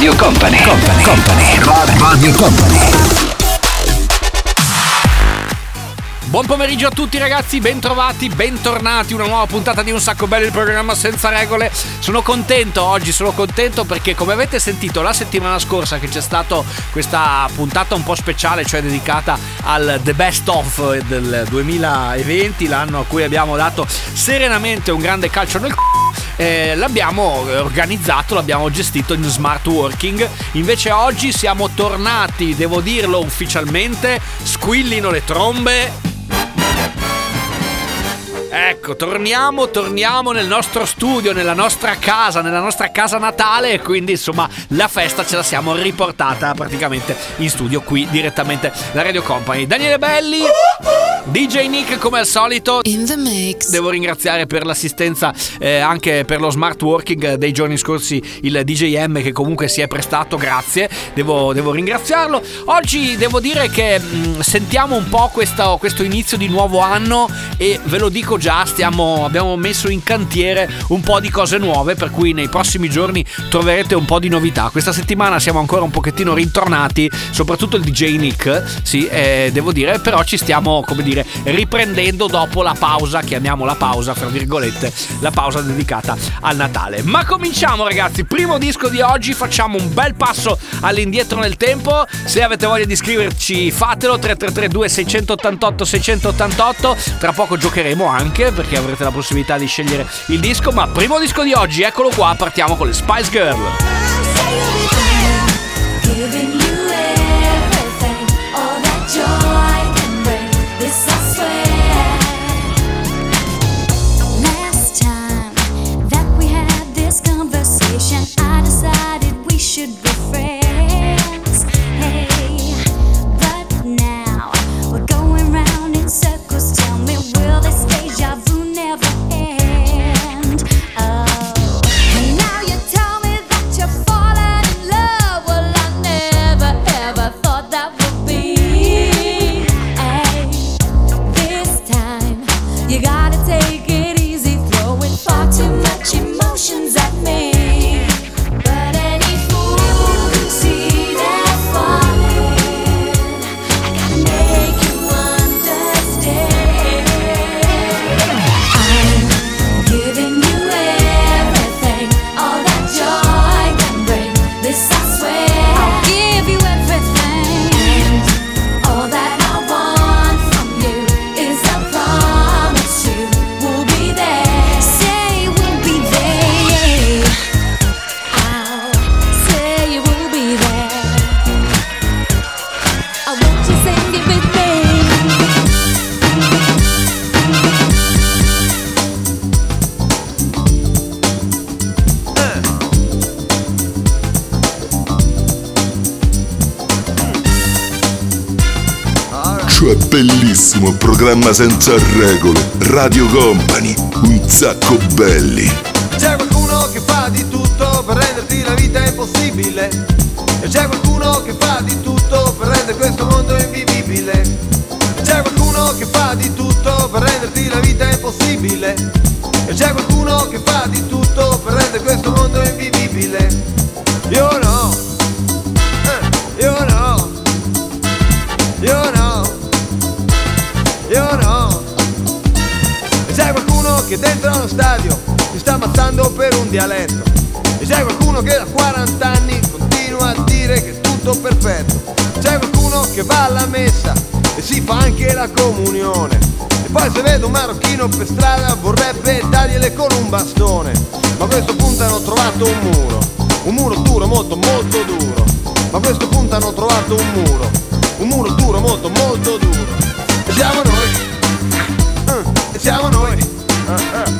Radio Company, Company, Company, Radio Company. Buon pomeriggio a tutti ragazzi, bentrovati, bentornati, una nuova puntata di Un Sacco Bello, il programma senza regole. Sono contento oggi, sono contento perché come avete sentito la settimana scorsa che c'è stata questa puntata un po' speciale, cioè dedicata al The Best Of del 2020, l'anno a cui abbiamo dato serenamente un grande calcio nel c***o eh, l'abbiamo organizzato, l'abbiamo gestito in smart working. Invece oggi siamo tornati, devo dirlo ufficialmente, squillino le trombe. Ecco, torniamo, torniamo nel nostro studio, nella nostra casa, nella nostra casa natale e quindi insomma la festa ce la siamo riportata praticamente in studio qui direttamente da Radio Company. Daniele Belli, DJ Nick come al solito. In the mix. Devo ringraziare per l'assistenza eh, anche per lo smart working dei giorni scorsi il DJ M che comunque si è prestato, grazie, devo, devo ringraziarlo. Oggi devo dire che mh, sentiamo un po' questo, questo inizio di nuovo anno e ve lo dico già, stiamo, abbiamo messo in cantiere un po' di cose nuove per cui nei prossimi giorni troverete un po' di novità. Questa settimana siamo ancora un pochettino rintornati, soprattutto il DJ Nick, sì, eh, devo dire, però ci stiamo, come dire, riprendendo dopo la pausa, chiamiamola pausa, fra virgolette, la pausa dedicata al Natale. Ma cominciamo ragazzi, primo disco di oggi, facciamo un bel passo all'indietro nel tempo, se avete voglia di scriverci fatelo. 3332 688 688, tra poco giocheremo anche perché avrete la possibilità di scegliere il disco, ma primo disco di oggi, eccolo qua, partiamo con le Spice Girl. Giving you programma senza regole, Radio Company, un sacco belli. C'è qualcuno che fa di tutto per renderti la vita impossibile. E c'è qualcuno che fa di tutto per rendere questo mondo invivibile. C'è qualcuno che fa di tutto per renderti la vita impossibile. E c'è qualcuno che fa di tutto per rendere questo ammazzando per un dialetto. E c'è qualcuno che da 40 anni continua a dire che è tutto perfetto. C'è qualcuno che va alla messa e si fa anche la comunione. E poi se vede un marocchino per strada vorrebbe dargliele con un bastone. Ma a questo punto hanno trovato un muro. Un muro duro, molto molto duro. Ma a questo punto hanno trovato un muro. Un muro duro, molto molto duro. E siamo noi. Eh, E siamo noi.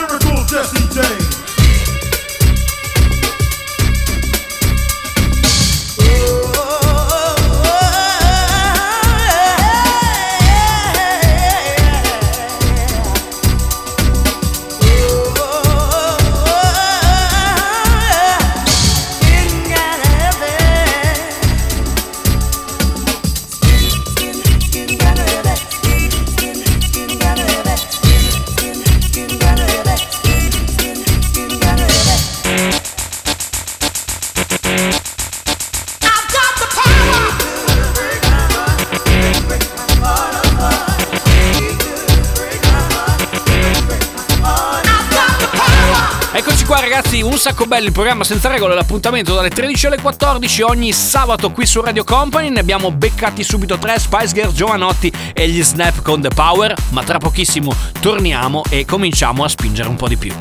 sacco bello il programma senza regole, l'appuntamento dalle 13 alle 14 ogni sabato qui su Radio Company, ne abbiamo beccati subito tre, Spice Girls, Giovanotti e gli Snap con The Power, ma tra pochissimo torniamo e cominciamo a spingere un po' di più.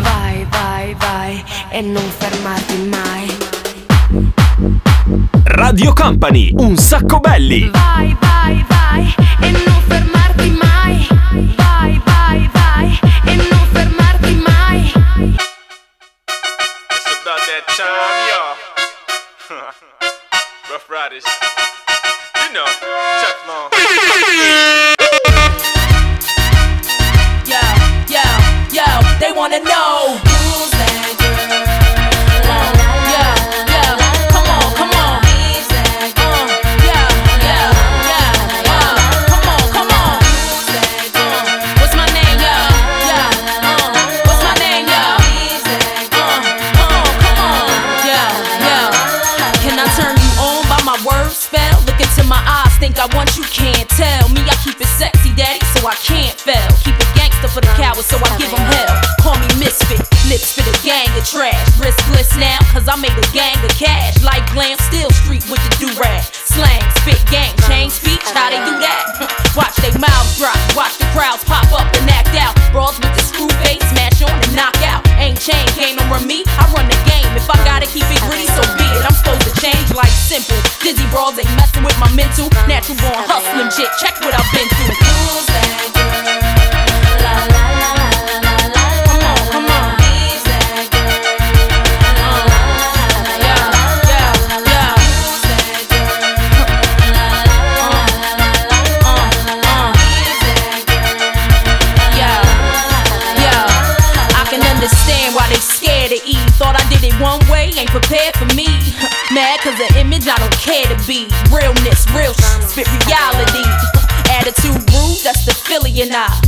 Vai, vai, vai e non fermarti mai. Radio Company, un sacco belli. Vai, vai, vai e non fermarti mai. Vai, vai, vai e non fermarti mai. About that time, y'all. Rough Riders. You know, Teflon. Yo, yo, yo, they wanna know be. Realness, real shit, spit reality. Attitude rude, that's the Philly and I.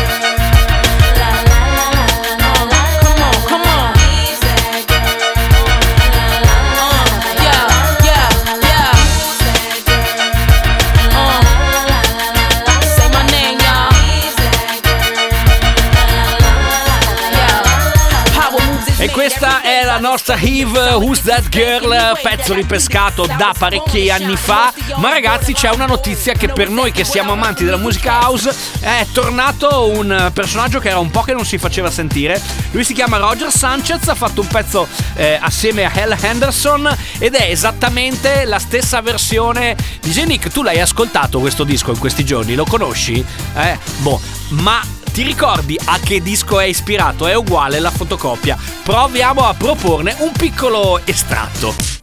questa è la nostra Eve, Who's That Girl, pezzo ripescato da parecchi anni fa. Ma ragazzi c'è una notizia che per noi che siamo amanti della musica house è tornato un personaggio che era un po' che non si faceva sentire. Lui si chiama Roger Sanchez, ha fatto un pezzo eh, assieme a Hal Henderson ed è esattamente la stessa versione di Nick. Tu l'hai ascoltato questo disco in questi giorni? Lo conosci? Eh, boh, ma ti ricordi a che disco è ispirato? È uguale la fotocopia. Proviamo a proporne un piccolo estratto.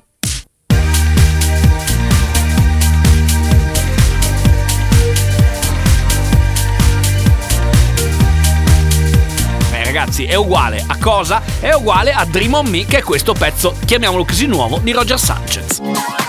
Ragazzi, è uguale a cosa? È uguale a Dream on Me, che è questo pezzo, chiamiamolo così nuovo, di Roger Sanchez.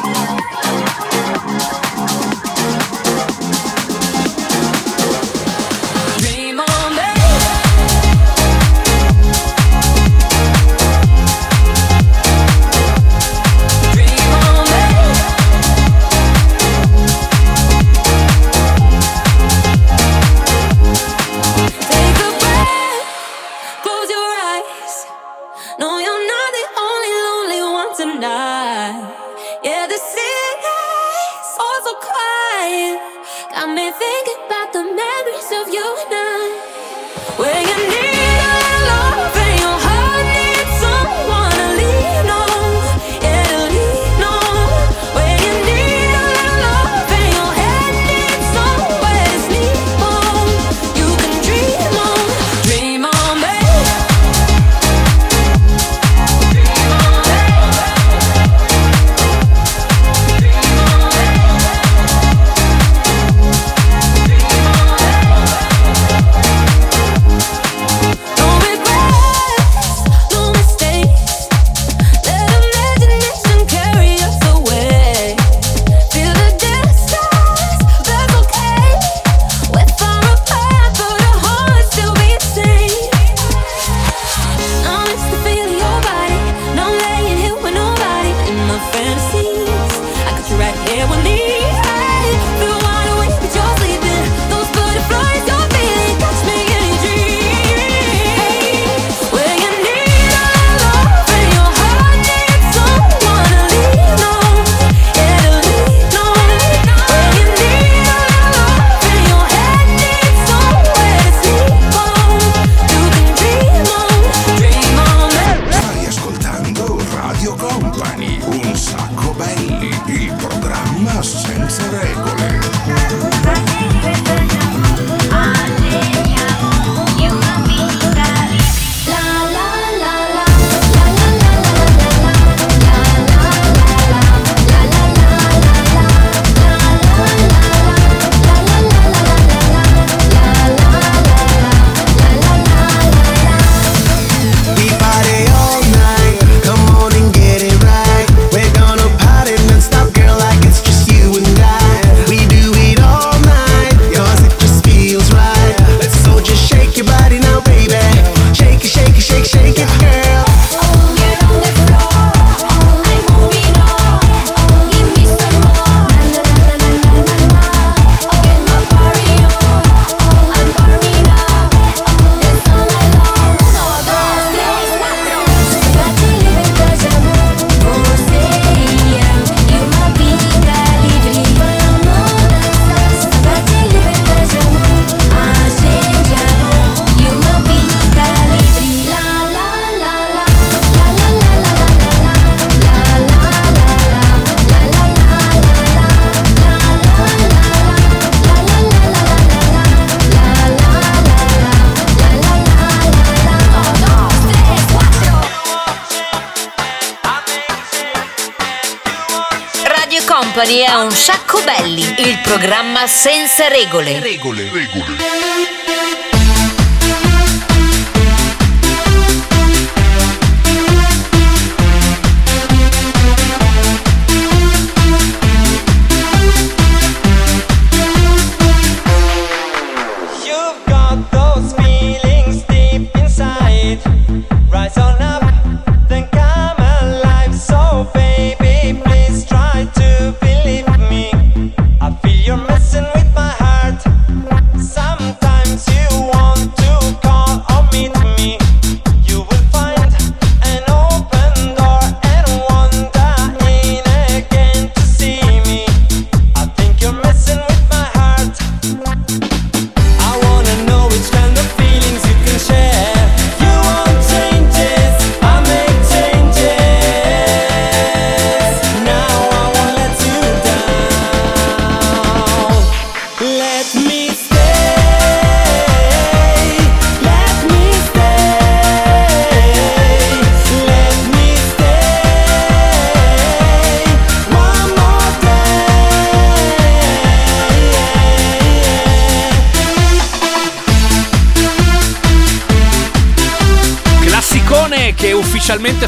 programma senza regole. regole. regole.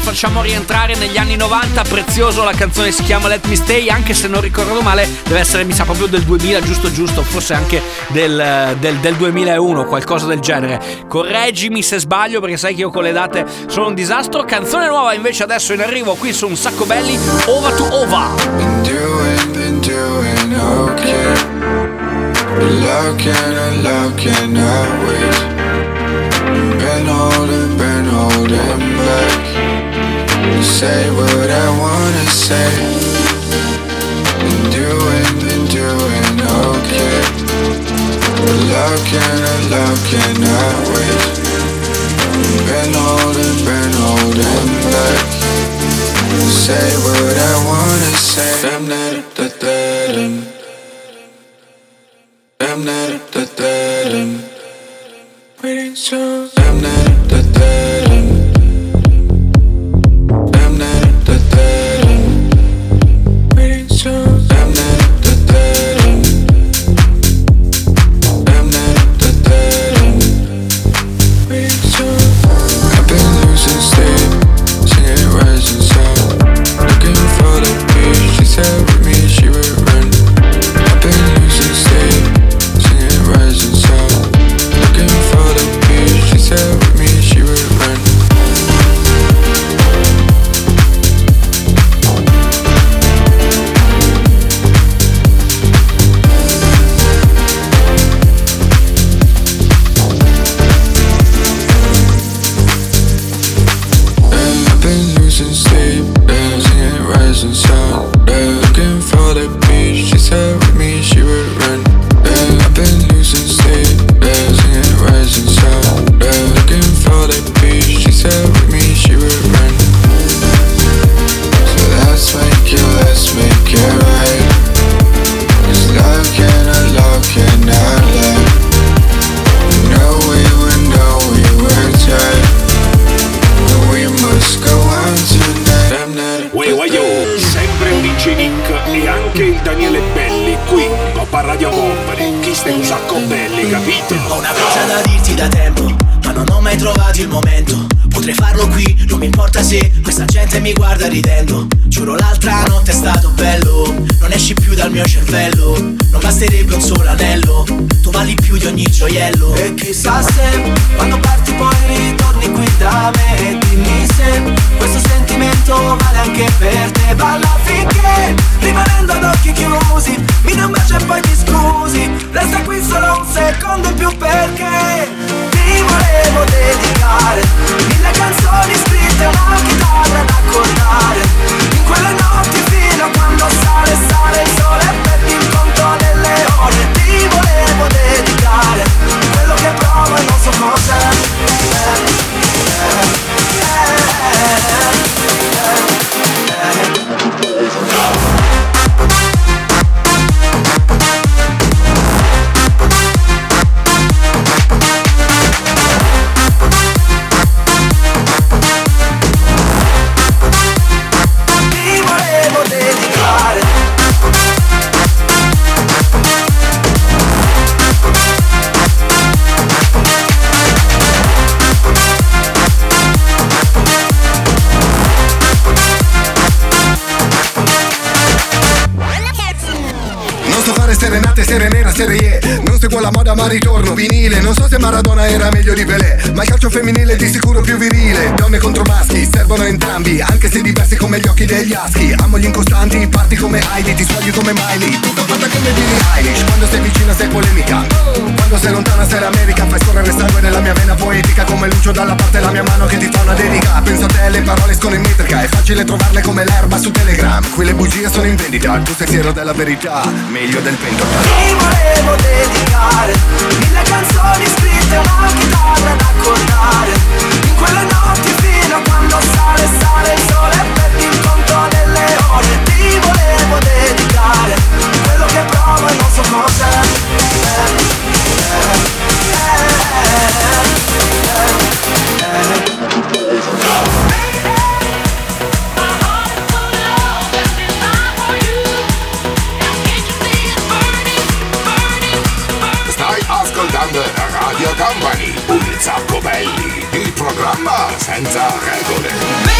facciamo rientrare negli anni 90, prezioso, la canzone si chiama Let Me Stay, anche se non ricordo male, deve essere mi sa proprio del 2000, giusto giusto, forse anche del, del, del 2001, qualcosa del genere. Correggimi se sbaglio perché sai che io con le date sono un disastro. Canzone nuova invece adesso in arrivo qui su Un Sacco Belli, Ova to Ova. Been doing, been doing okay. Been looking and looking. Been holding, been holding back. say what I wanna say. Been doing, been doing okay. But love can, love cannot wait Been holding, been holding back. Say what I wanna say. Gioiello. E chissà se quando parti poi ritorni qui da me e dimmi se questo sentimento vale anche per te. Balla finché rimanendo ad occhi chiusi, mi dai un bacio e poi mi scusi. Resta qui solo un secondo in più perché ti volevo dedicare mille canzoni scritte, una chitarra da accordare. In quelle notti fino a quando sale, sale il sole e perdi il conto delle ore. Ti volevo dedicare quello che provo e non so cos'è. Ti moda ma ritorno vinile. Non so se Maradona era meglio di Pelé Ma il calcio femminile è di sicuro più virile. Donne contro maschi, servono entrambi Anche se diversi come gli occhi degli aschi. Amo gli incostanti, parti come Heidi Ti sbagli come Miley. Tutto fatta come Billie Eilish. Quando sei vicina sei polemica. Quando sei lontana sei l'America. Fai scorrere sangue nella mia vena poetica. Come Lucio dalla parte la mia mano che ti fa una dedica. Penso a te, le parole escono in metrica È facile trovarle come l'erba su Telegram. Qui le bugie sono in vendita. Tu sei fiero della verità Meglio del pentolone Ti volevo dedicare mille canzoni scritte, una chitarra da accordare. In quelle notti fino a quando sale, sale il sole e perdi il conto delle ore. Ti volevo dedicare quello che provo e non so cos'è. Stai ascoltando Radio Company, un sacco belli, il programma senza regole.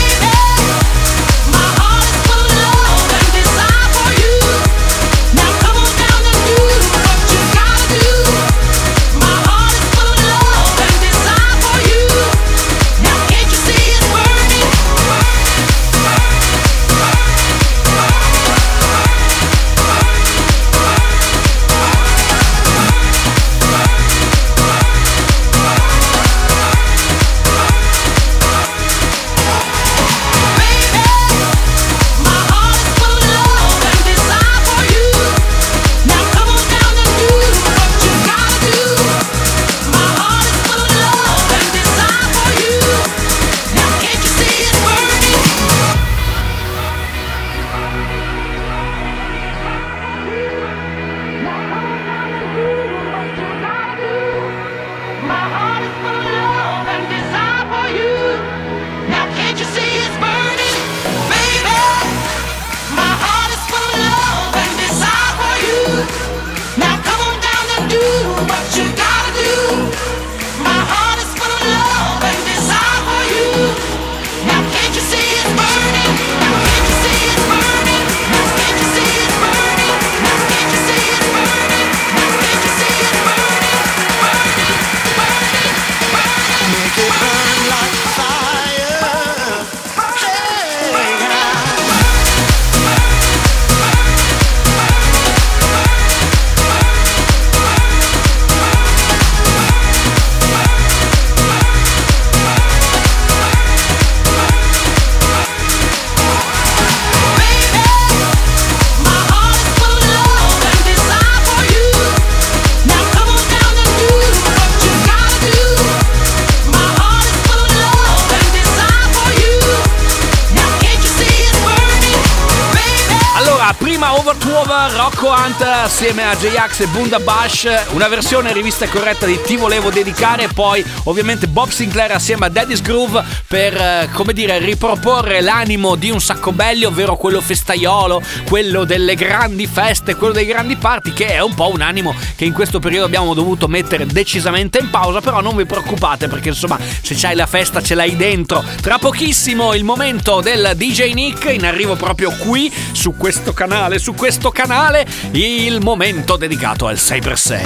Hunt assieme a J-Ax e Bunda Bash, una versione rivista corretta di Ti volevo dedicare, poi ovviamente Bob Sinclair assieme a Daddy's Groove per, eh, come dire, riproporre l'animo di un sacco belli, ovvero quello festaiolo, quello delle grandi feste, quello dei grandi party, che è un po' un animo che in questo periodo abbiamo dovuto mettere decisamente in pausa, però non vi preoccupate perché insomma se c'hai la festa ce l'hai dentro. Tra pochissimo il momento del DJ Nick, in arrivo proprio qui su questo canale, su questo canale, il momento dedicato al 6x6.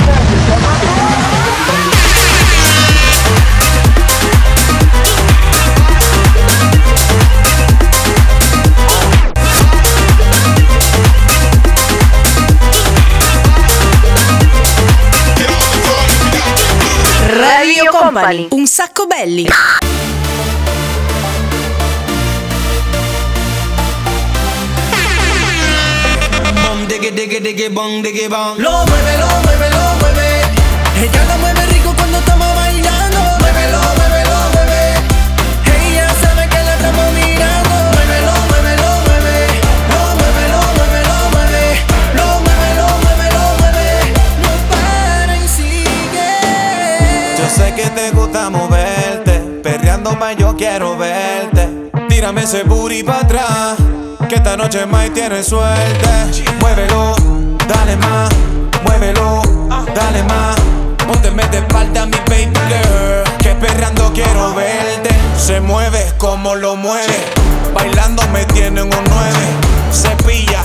Radio Company. Un sacco belli. Bom, diggy, diggy, diggy, bong. Lo mueve, lo mueve, lo mueve. Ella lo mueve rico cuando estamos bailando. Muévelo, muévelo, mueve. Ella sabe que la estamos mirando. Muévelo, muévelo, mueve. Lo mueve, lo mueve, lo mueve. Lo mueve, lo mueve, lo mueve. No para y sigue. Yo sé que te gusta moverte, perreando más yo quiero verte. Tírame ese booty para atrás, que esta noche más tiene suerte. Muévelo, dale más, muévelo, dale más. Ponte de espalda mi baby girl, que perreando quiero verte. Se mueve como lo mueve, bailando me tiene un nueve. Se pilla,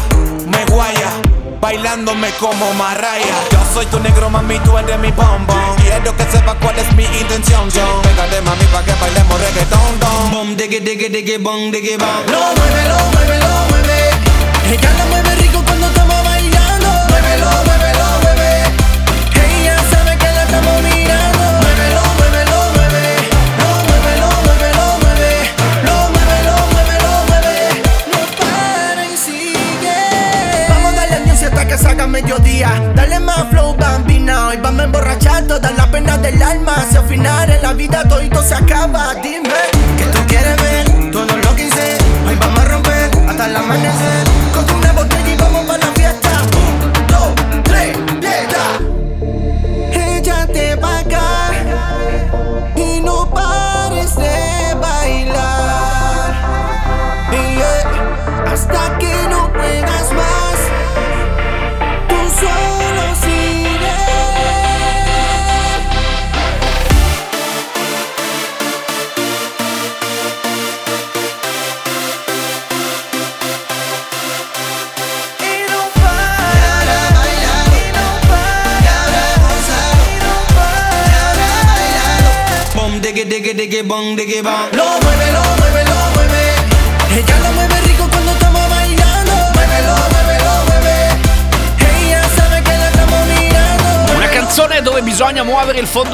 me guaya. Bailándome como Marraya Yo soy tu negro, mami, tú eres mi bombón Quiero que sepas cuál es mi intención yo Pégale, mami, pa' que bailemos reggaetón don. Bom, diggy, diggy, diggy, bong, diggy, bong. Lo mueve, lo mueve, lo mueve. Ella lo mueve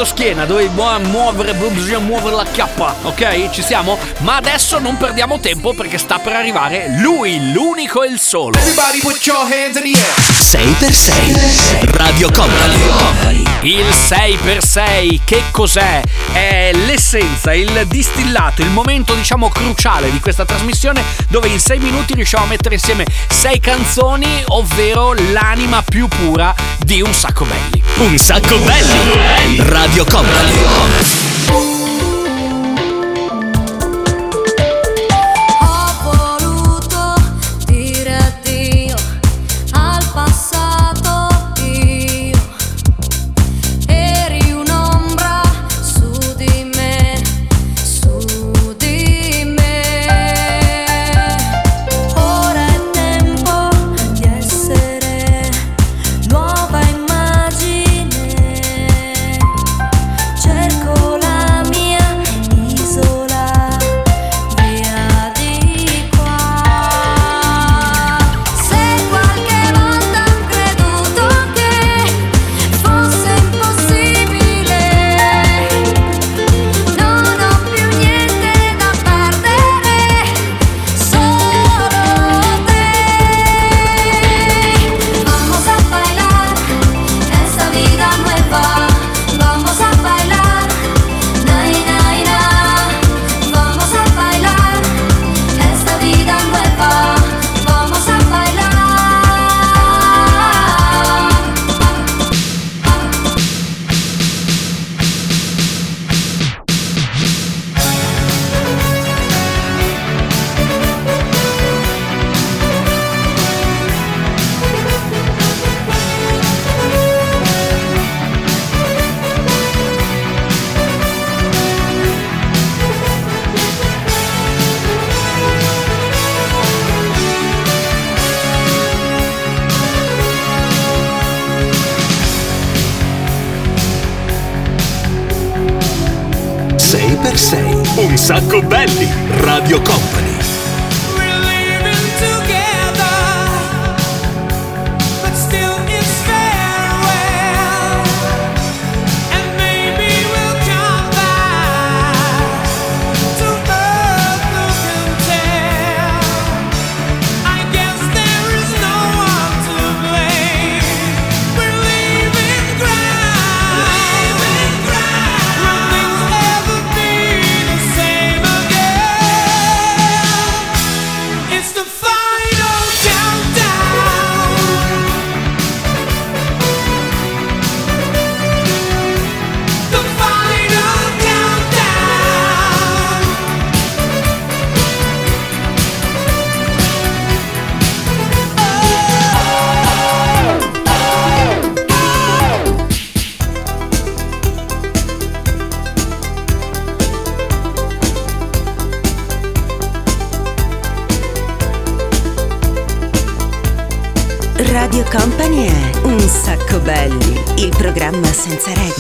schiena, dove bisogna muovere, bisogna muovere la chiappa, ok? Ci siamo? Ma adesso non perdiamo tempo perché sta per arrivare lui, l'unico e il solo. Everybody put your hands in the air. 6x6 Radio Company. Il 6x6 che cos'è? È l'essenza, il distillato, il momento diciamo cruciale di questa trasmissione dove in 6 minuti riusciamo a mettere insieme 6 canzoni, ovvero l'anima più pura di un sacco belli. Un sacco belli. Radio Company. Senza regole.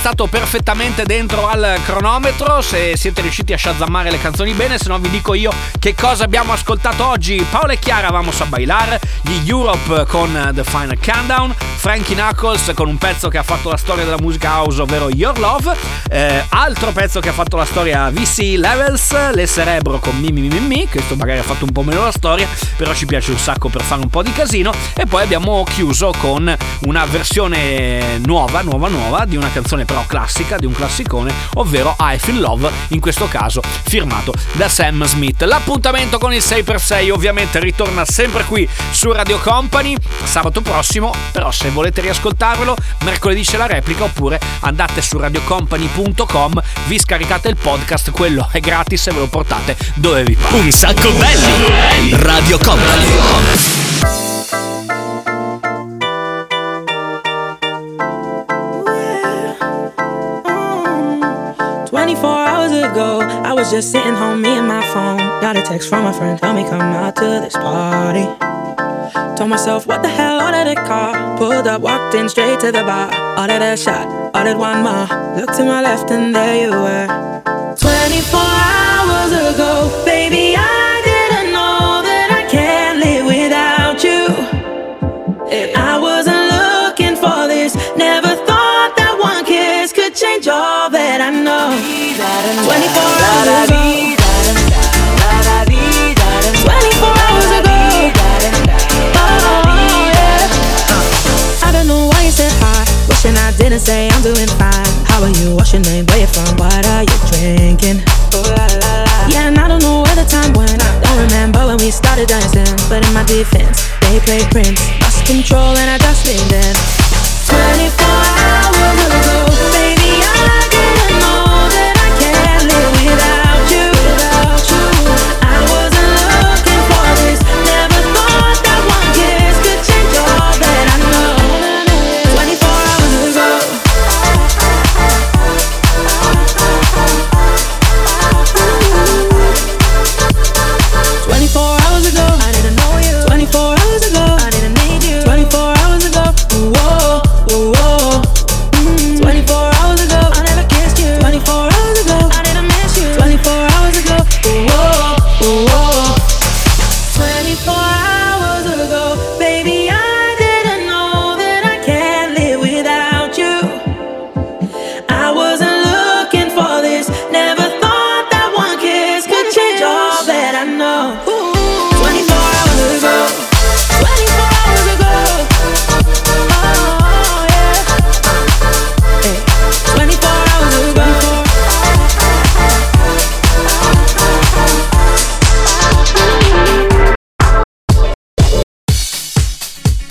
Stato perfettamente dentro al cronometro. Se siete riusciti a shazammare le canzoni bene, se no vi dico io che cosa abbiamo ascoltato oggi. Paola e Chiara Vamos a bailar, gli Europe con The Final Countdown, Frankie Knuckles con un pezzo che ha fatto la storia della musica house, ovvero Your Love, eh, altro pezzo che ha fatto la storia VC Levels, Le Cerebro con Mimi Mimi Mi, questo magari ha fatto un po' meno la storia, però ci piace un sacco per fare un po' di casino. E poi abbiamo chiuso con una versione nuova, nuova, nuova di una canzone però classica, di un classicone, ovvero I Feel Love, in questo caso firmato da Sam Smith. L'appuntamento con il 6x6 ovviamente ritorna sempre qui su Radio Company sabato prossimo, però se volete riascoltarvelo, mercoledì c'è la replica oppure andate su radiocompany.com, vi scaricate il podcast, quello è gratis e ve lo portate dove vi pare. Un sacco belli. Radio Company. Ago, I was just sitting home, me and my phone. Got a text from a friend, tell me come out to this party. Told myself, what the hell, ordered a car. Pulled up, walked in straight to the bar. Ordered a shot, ordered one more. Looked to my left, and there you were. 24 hours ago, baby, I didn't know that I can't live without you. I Wishing I didn't say I'm doing fine. How are you? What's your name? Where you from? What are you drinking? Yeah, and I don't know where the time went. Don't remember when we started dancing. But in my defense, they played Prince. Lost control and I just leaned in.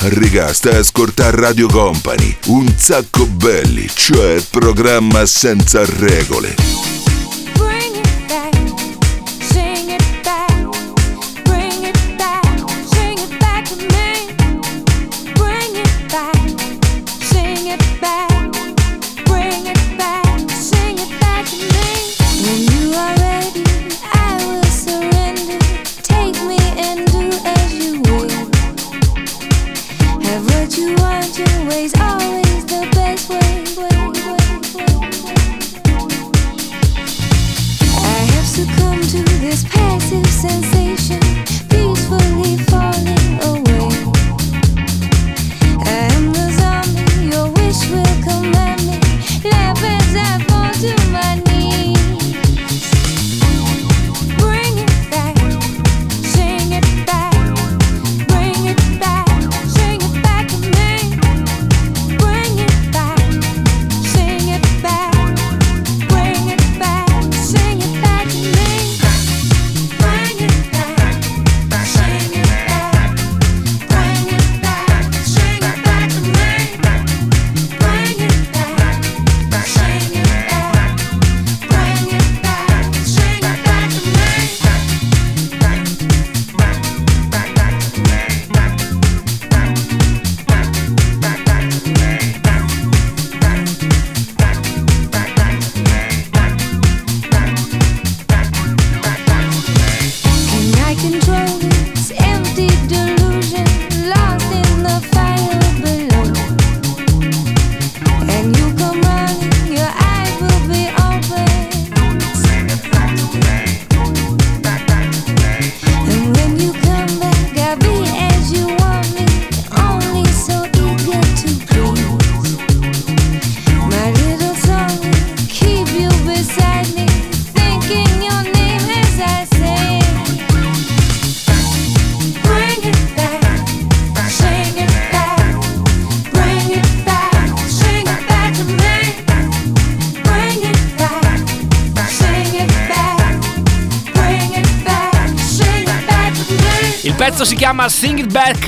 Riga, stai a ascoltare Radio Company, un sacco belli, cioè programma senza regole.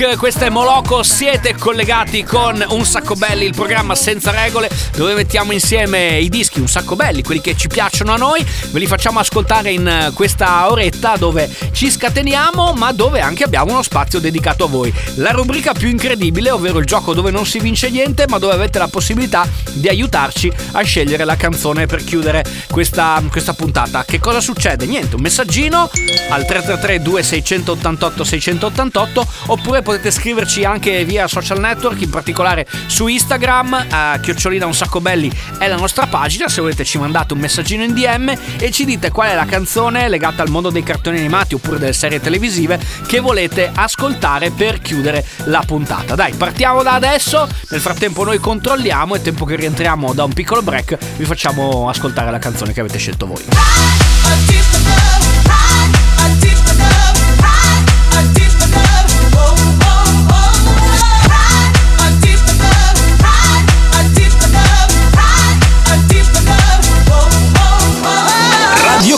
Questo è Moloco, siete collegati con Un Sacco Belli, il programma senza regole dove mettiamo insieme i dischi Un Sacco Belli, quelli che ci piacciono a noi, ve li facciamo ascoltare in questa oretta dove ci scateniamo ma dove anche abbiamo uno spazio dedicato a voi. La rubrica più incredibile, ovvero il gioco dove non si vince niente ma dove avete la possibilità di aiutarci a scegliere la canzone per chiudere questa, questa puntata. Che cosa succede? Niente, un messaggino al 333 2688 688 oppure potete scriverci anche via social network, in particolare su Instagram, a chiocciolina un sacco belli è la nostra pagina, se volete ci mandate un messaggino in DM e ci dite qual è la canzone legata al mondo dei cartoni animati oppure delle serie televisive che volete ascoltare per chiudere la puntata. Dai, partiamo da adesso, nel frattempo noi controlliamo e tempo che rientriamo da un piccolo break vi facciamo ascoltare la canzone che avete scelto voi.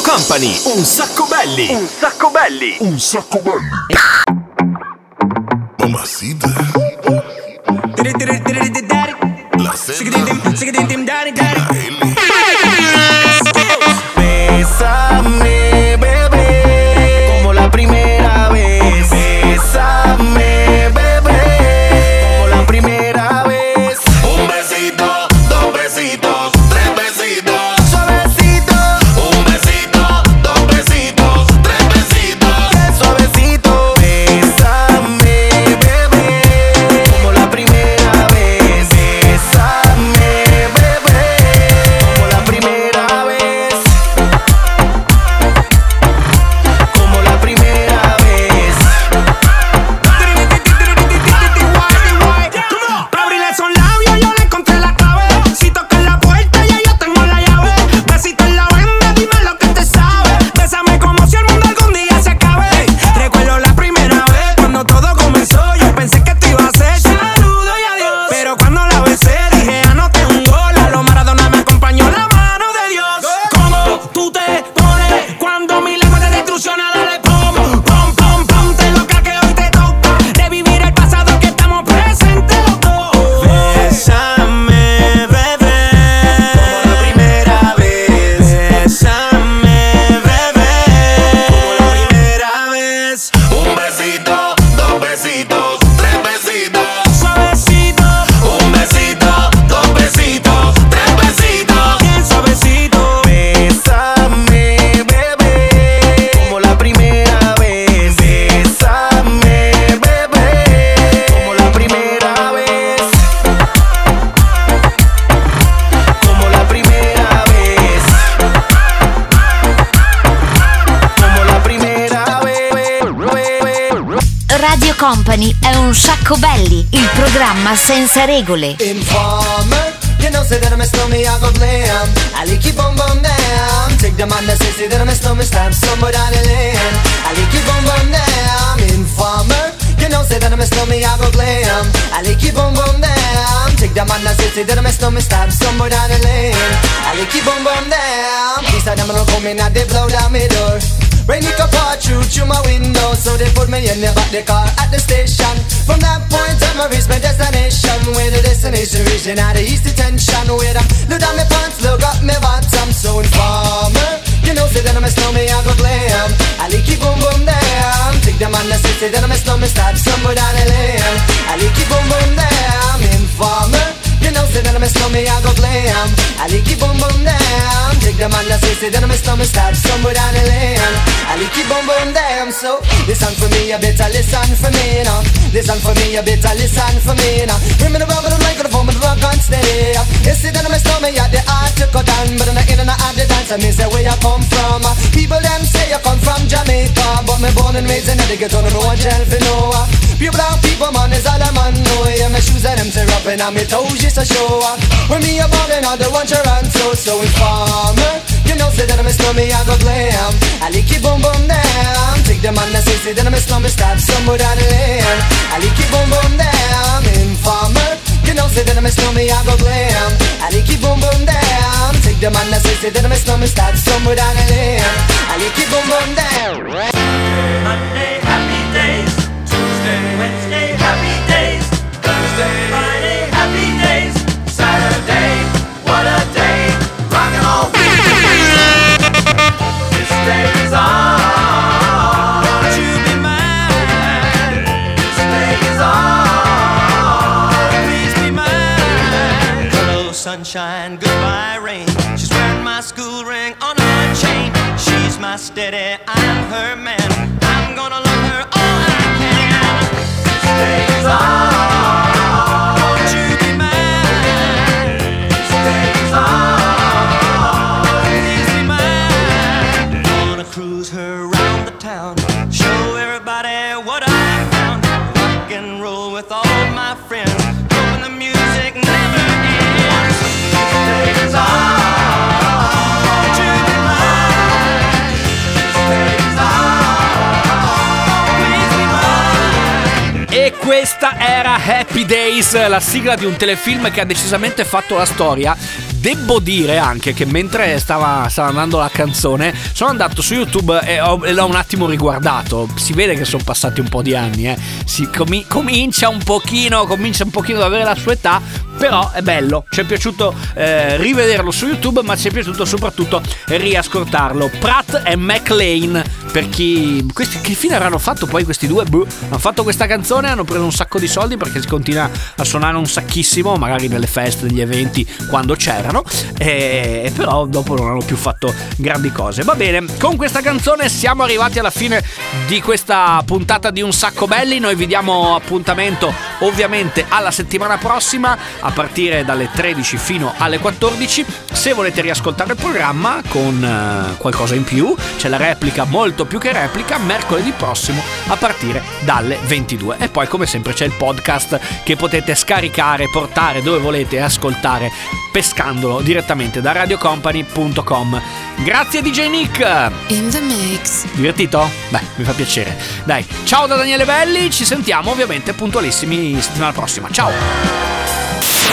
Company, un sacco belli. Un sacco belli. Un sacco belli. Mamacita. Radio Company è un sacco belli, il programma senza regole. Informer, you know, say that I'm a snowman, I go glam. I like keep on bum down. Take the man that say, say that I'm a snowman, stab somewhere down the lane. I like keep on bum down. Informer, you know, say that I'm a snowman, I go glam. I like keep on bum down. Take the man that say, say that I'm a snowman, stab somewhere down the lane. I like keep on bum down. These are them come in and they blow down my door. Rain it can through through my window So they put me in the back the car at the station. From that point on I reached my destination Where the destination region at the east detention Where I look down my pants, look up my bottom. So informer You know say that I'm a snowman, I go glam. I like keep boom boom down Take the man that say, say that I'm a snowman Start somewhere down the lane. I like keep boom boom down Informer you know, say that I'm a snowman, I go glam. I like keep boom boom down Take the man that say, say that I'm a snowman Start somewhere down the lane I like keep boom boom down So, listen for me, you better listen for me now Listen for me, you better listen for me now Bring me the rubber, the microphone, but the rock on steady. You see that I'm a snowman, yeah, the art to cut down But I'm not in and out the dance, I mean, say where you come from. People them say you come from Jamaica But me born and raised in the ghetto, no one tell for no. Pure brown people, man, is all I'm on know Yeah, my shoes and them tear up and my toes place to show up. When me a ballin', I don't want your answer, so informer. You know, say that I'm a slummy, I go glam. I lick it, boom, boom, down. Take the man that says, say that I'm a slummy, stab somewhere down the lane. I lick it, boom, boom, down. Informer. You know, say that I'm a slummy, I go glam. I lick it, boom, boom, down. Take the man that says, say that I'm a slummy, stab somewhere down the lane. I lick it, boom, boom, down. Monday, happy days. Tuesday, Wednesday, happy days. Thursday, era Happy Days, la sigla di un telefilm che ha decisamente fatto la storia. Devo dire anche che mentre stava, stava andando la canzone, sono andato su YouTube e, ho- e l'ho un attimo riguardato. Si vede che sono passati un po' di anni, eh. Si comi- comincia un pochino, comincia un pochino ad avere la sua età, però è bello. Ci è piaciuto eh, rivederlo su YouTube, ma ci è piaciuto soprattutto riascoltarlo. Pratt e McLean, per chi... Questi, che fine avranno fatto poi questi due? Boh, hanno fatto questa canzone, hanno preso un sacco di soldi perché si continua a suonare un sacchissimo, magari nelle feste, negli eventi, quando c'erano, e, però dopo non hanno più fatto grandi cose. Va bene, con questa canzone siamo arrivati alla fine di questa puntata di Un Sacco Belli, noi vi diamo appuntamento ovviamente alla settimana prossima a partire dalle 13 fino alle 14. Se volete riascoltare il programma con eh, qualcosa in più, c'è la replica molto più che replica mercoledì prossimo a partire dalle 22. E poi come sempre c'è il podcast che potete scaricare, portare dove volete e ascoltare pescandolo direttamente da radiocompany.com. Grazie DJ Nick. In the mix. Divertito? Beh, mi fa piacere. Dai, ciao da Daniele Belli, ci sentiamo ovviamente puntualissimi settimana prossima. Ciao.